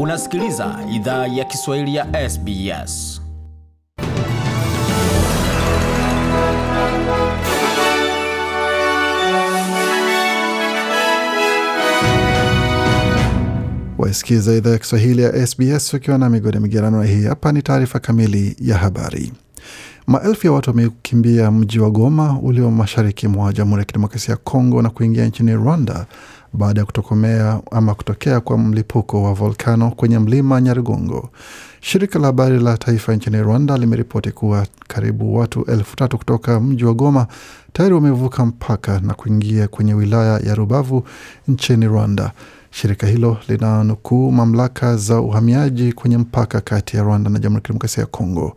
Unasikiliza idhaa ya Kiswahili ya SBS. Waisikiza idhaa ya Kiswahili ya SBS ukiwa na migodi migerano. Hii hapa ni taarifa kamili ya habari. Maelfu ya watu wamekimbia mji wa Goma ulio mashariki mwa Jamhuri ya Kidemokrasia ya Kongo na kuingia nchini Rwanda baada ya kutokomea ama kutokea kwa mlipuko wa volkano kwenye mlima nyarugongo Shirika la habari la taifa nchini Rwanda limeripoti kuwa karibu watu elfu tatu kutoka mji wa Goma tayari wamevuka mpaka na kuingia kwenye wilaya ya Rubavu nchini Rwanda. Shirika hilo linanukuu mamlaka za uhamiaji kwenye mpaka kati ya Rwanda na Jamhuri ya Kidemokrasia ya Kongo.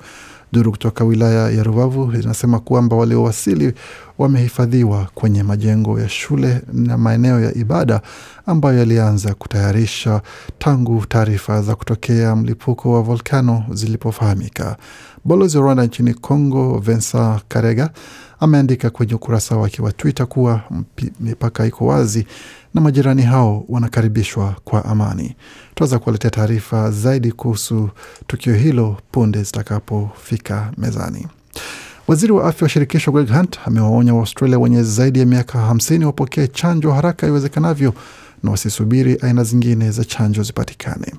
Duru kutoka wilaya ya Rubavu inasema kwamba waliowasili wamehifadhiwa kwenye majengo ya shule na maeneo ya ibada ambayo yalianza kutayarisha tangu taarifa za kutokea mlipuko wa volkano zilipofahamika. Balozi wa Rwanda nchini Congo, Vincent Karega, ameandika kwenye ukurasa wake wa Twitter kuwa mipaka iko wazi na majirani hao wanakaribishwa kwa amani. Tunaweza kuwaletea taarifa zaidi kuhusu tukio hilo punde zitakapofika mezani. Waziri wa afya wa shirikisho Greg Hunt amewaonya Waaustralia wenye zaidi ya miaka hamsini wapokee chanjo haraka iwezekanavyo na wasisubiri aina zingine za chanjo zipatikane.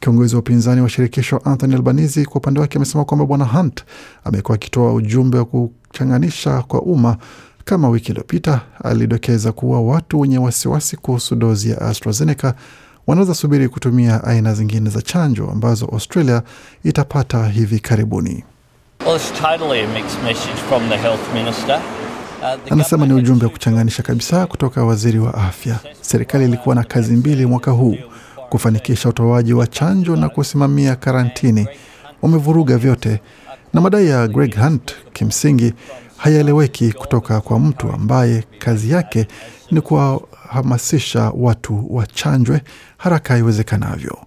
Kiongozi wa upinzani wa shirikisho Anthony Albanese kwa upande wake amesema kwamba Bwana Hunt amekuwa akitoa ujumbe wa kuchanganisha kwa umma kama wiki iliyopita alidokeza kuwa watu wenye wasiwasi kuhusu dozi ya AstraZeneca wanaweza subiri kutumia aina zingine za chanjo ambazo Australia itapata hivi karibuni. Well, Anasema ni ujumbe wa kuchanganisha kabisa kutoka waziri wa afya. Serikali ilikuwa na kazi mbili mwaka huu, kufanikisha utoaji wa chanjo na kusimamia karantini. Wamevuruga vyote, na madai ya Greg Hunt kimsingi hayaeleweki kutoka kwa mtu ambaye kazi yake ni kuwahamasisha watu wachanjwe haraka iwezekanavyo.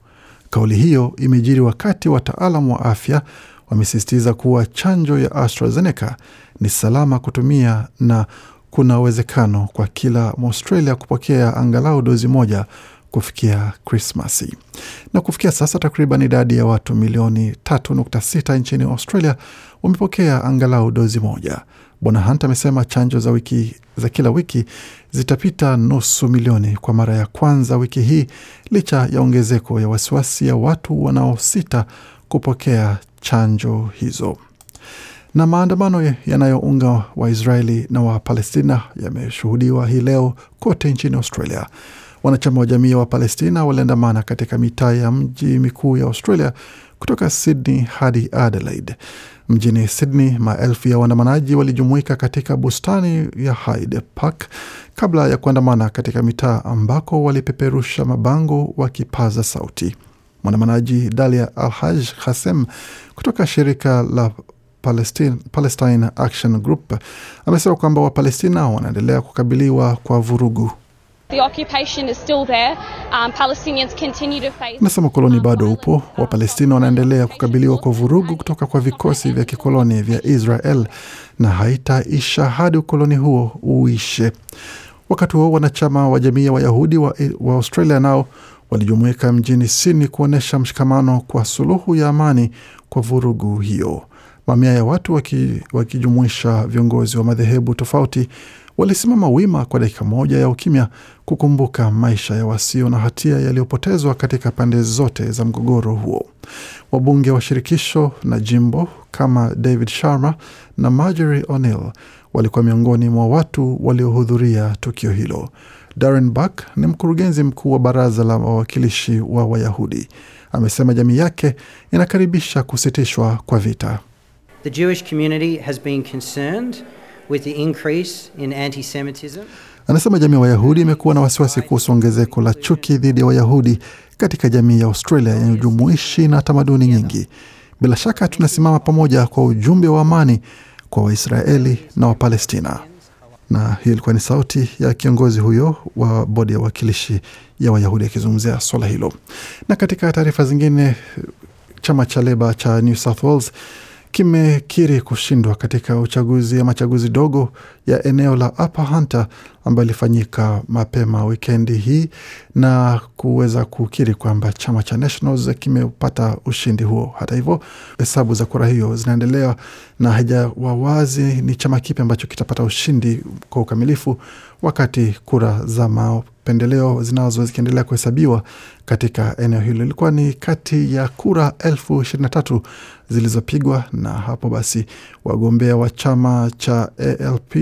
Kauli hiyo imejiri wakati wataalam wa afya wamesisitiza kuwa chanjo ya AstraZeneca ni salama kutumia na kuna uwezekano kwa kila Mwaustralia kupokea angalau dozi moja kufikia Krismasi. Na kufikia sasa takriban idadi ya watu milioni 3.6 nchini Australia wamepokea angalau dozi moja. Bwana Hunt amesema chanjo za wiki za kila wiki zitapita nusu milioni kwa mara ya kwanza wiki hii, licha ya ongezeko ya wasiwasi ya watu wanaosita kupokea chanjo hizo. Na maandamano yanayounga Waisraeli na Wapalestina yameshuhudiwa hii leo kote nchini Australia. Wanachama wa jamii ya Wapalestina waliandamana katika mitaa ya mji mikuu ya Australia kutoka Sydney hadi Adelaide. Mjini Sydney, maelfu ya waandamanaji walijumuika katika bustani ya Hyde Park kabla ya kuandamana katika mitaa ambako walipeperusha mabango wakipaza sauti. Mwandamanaji Dalia Al-Haj Hasem kutoka shirika la Palestine, Palestine Action Group amesema kwamba Wapalestina wanaendelea kukabiliwa kwa vurugu. Anasema koloni bado upo. Wapalestina wanaendelea kukabiliwa kwa vurugu kutoka kwa vikosi vya kikoloni vya Israel na haitaisha hadi ukoloni huo uishe. Wakati huo wanachama wa jamii ya Wayahudi wa, wa Australia nao walijumuika mjini Sydney kuonyesha mshikamano kwa suluhu ya amani kwa vurugu hiyo. Mamia ya watu wakijumuisha viongozi wa madhehebu tofauti walisimama wima kwa dakika moja ya ukimya kukumbuka maisha ya wasio na hatia yaliyopotezwa katika pande zote za mgogoro huo. Wabunge wa shirikisho na jimbo kama David Sharma na Marjorie O'Neill walikuwa miongoni mwa watu waliohudhuria tukio hilo. Darren Buck ni mkurugenzi mkuu wa baraza la wawakilishi wa Wayahudi. Amesema jamii yake inakaribisha kusitishwa kwa vita. The Jewish community has been concerned with the increase in anti-Semitism. Anasema jamii ya Wayahudi imekuwa na wasiwasi kuhusu ongezeko la chuki dhidi ya Wayahudi katika jamii ya Australia yenye ujumuishi na tamaduni nyingi. Bila shaka tunasimama pamoja kwa ujumbe wa amani kwa Waisraeli na Wapalestina. Na hiyo ilikuwa ni sauti ya kiongozi huyo wa bodi ya wakilishi ya Wayahudi akizungumzia swala hilo. Na katika taarifa zingine, chama cha Leba cha New South Wales kimekiri kushindwa katika uchaguzi ama chaguzi dogo ya eneo la Upper Hunter ambayo ilifanyika mapema wikendi hii na kuweza kukiri kwamba chama cha Nationals kimepata ushindi huo. Hata hivyo, hesabu za kura hiyo zinaendelea na haijawa wazi ni chama kipi ambacho kitapata ushindi kwa ukamilifu, wakati kura za mapendeleo zinazo zikiendelea kuhesabiwa katika eneo hilo. Ilikuwa ni kati ya kura elfu ishirini na tatu zilizopigwa, na hapo basi wagombea wa chama cha ALP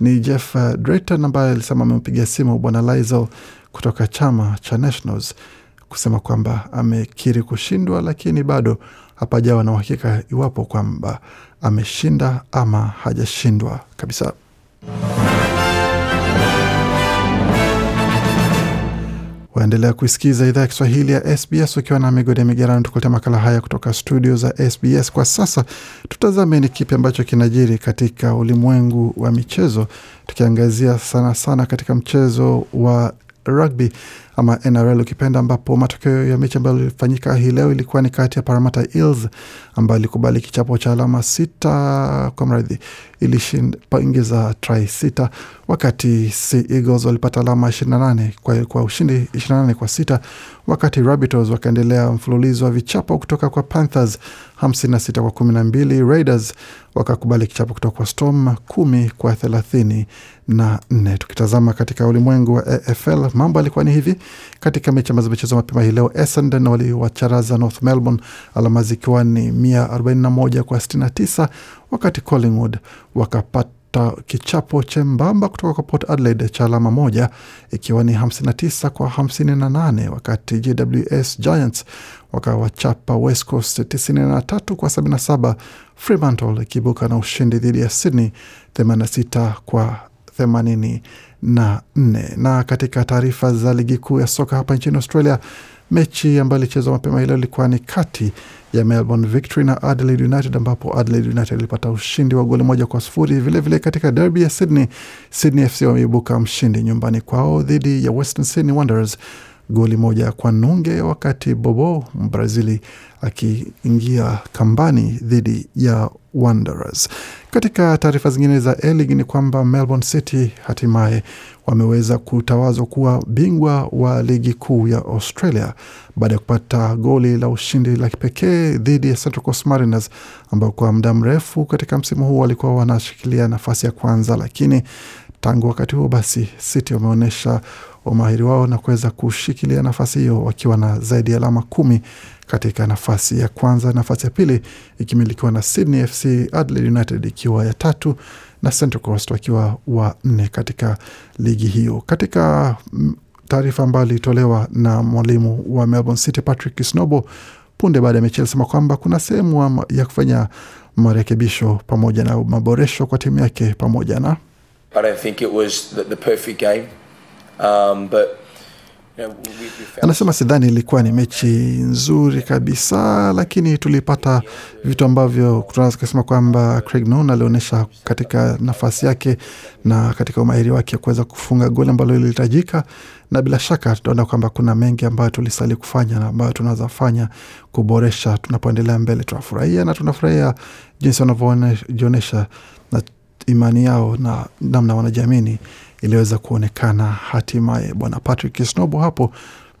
ni Jeff Drayton ambaye alisema amempigia simu bwana lisel kutoka chama cha Nationals kusema kwamba amekiri kushindwa, lakini bado hapajawa na uhakika iwapo kwamba ameshinda ama hajashindwa kabisa. Waendelea kuisikiza idhaa ya Kiswahili ya SBS ukiwa na migodi migerano, tukuletea makala haya kutoka studio za SBS. Kwa sasa tutazame ni kipi ambacho kinajiri katika ulimwengu wa michezo, tukiangazia sana sana katika mchezo wa rugby ama NRL ukipenda, ambapo matokeo ya mechi ambayo ilifanyika hii leo ilikuwa ni kati ya Parramatta Eels ambayo ilikubali kichapo cha alama sita kwa mradhi, ilishinda try sita, wakati Sea Eagles walipata alama 28 kwa, kwa ushindi 28 kwa sita, wakati Rabbitohs wakaendelea mfululizo wa vichapo kutoka kwa Panthers 56 kwa 12. Raiders wakakubali kichapo kutoka kwa Storm 10 kwa 34. Tukitazama katika ulimwengu wa AFL mambo yalikuwa ni hivi katika mechi ambazo zimechezwa mapema hii leo, Essendon waliwacharaza North Melbourne alama zikiwa ni 141 kwa 69, wakati Collingwood wakapata kichapo chembamba kutoka kwa Port Adelaide cha alama moja ikiwa ni 59 kwa 58, wakati GWS Giants wakawachapa West Coast 93 kwa 77, Fremantle ikibuka na ushindi dhidi ya Sydney 86 kwa 84. Na katika taarifa za ligi kuu ya soka hapa nchini Australia, mechi ambayo ilichezwa mapema hilo ilikuwa ni kati ya Melbourne Victory na Adelaide United, ambapo Adelaide United ilipata ushindi wa goli moja kwa sufuri. Vilevile katika derby ya Sydney, Sydney FC wameibuka mshindi nyumbani kwao dhidi ya Western Sydney Wanderers goli moja kwa nunge, wakati Bobo Mbrazili akiingia kambani dhidi ya Wanderers. Katika taarifa zingine za A-League ni kwamba Melbourne City hatimaye wameweza kutawazwa kuwa bingwa wa ligi kuu ya Australia baada ya kupata goli la ushindi la kipekee dhidi ya Central Coast Mariners ambao kwa muda mrefu katika msimu huu walikuwa wanashikilia nafasi ya kwanza, lakini tangu wakati huo basi City wameonyesha umahiri wao na kuweza kushikilia nafasi hiyo wakiwa na zaidi ya alama kumi katika nafasi ya kwanza. Nafasi ya pili ikimilikiwa na Sydney FC, Adelaide United ikiwa ya tatu na Central Coast wakiwa wa nne katika ligi hiyo. Katika taarifa ambayo ilitolewa na mwalimu wa Melbourne City Patrick Snobo punde baada ya mechi alisema kwamba kuna sehemu ya kufanya marekebisho pamoja na maboresho kwa timu yake pamoja na I don't think it was the, the perfect game. Um, but, Anasema sidhani ilikuwa ni mechi nzuri kabisa, lakini tulipata vitu ambavyo tunaweza kusema kwamba Craig Noon alionyesha katika nafasi yake na katika umahiri wake kuweza kufunga goli ambalo lilihitajika, na bila shaka tutaona kwamba kuna mengi ambayo tulisali kufanya na ambayo tunaweza fanya kuboresha tunapoendelea mbele. Tunafurahia na tunafurahia jinsi wanavyojionyesha na imani yao na namna wanajiamini iliweza kuonekana hatimaye. Bwana Patrick Snobo hapo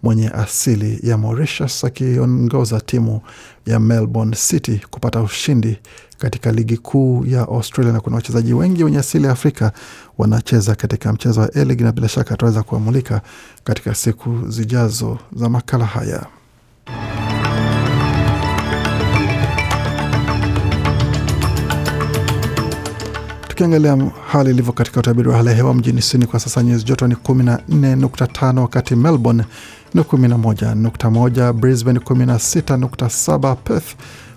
mwenye asili ya Mauritius akiongoza timu ya Melbourne City kupata ushindi katika ligi kuu ya Australia, na kuna wachezaji wengi wenye asili ya Afrika wanacheza katika mchezo wa A-League, na bila shaka ataweza kuamulika katika siku zijazo za makala haya. Tukiangalia hali ilivyo katika utabiri wa hali ya hewa mjini Sydney kwa sasa nyuzi joto ni 14.5, wakati Melbourne ni 11.1, Brisbane 16.7, Perth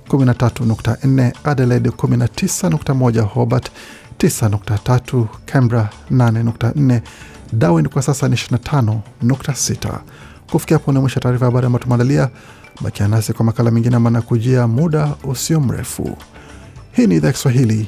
13.4, Adelaide 19.1, Hobart 9.3, Canberra 8.4, Darwin kwa sasa ni 25.6. Kufikia hapo ni mwisho taarifa habari ambayo tumeandalia. Bakia nasi kwa makala mengine ambayo nakujia muda usio mrefu. Hii ni idhaa Kiswahili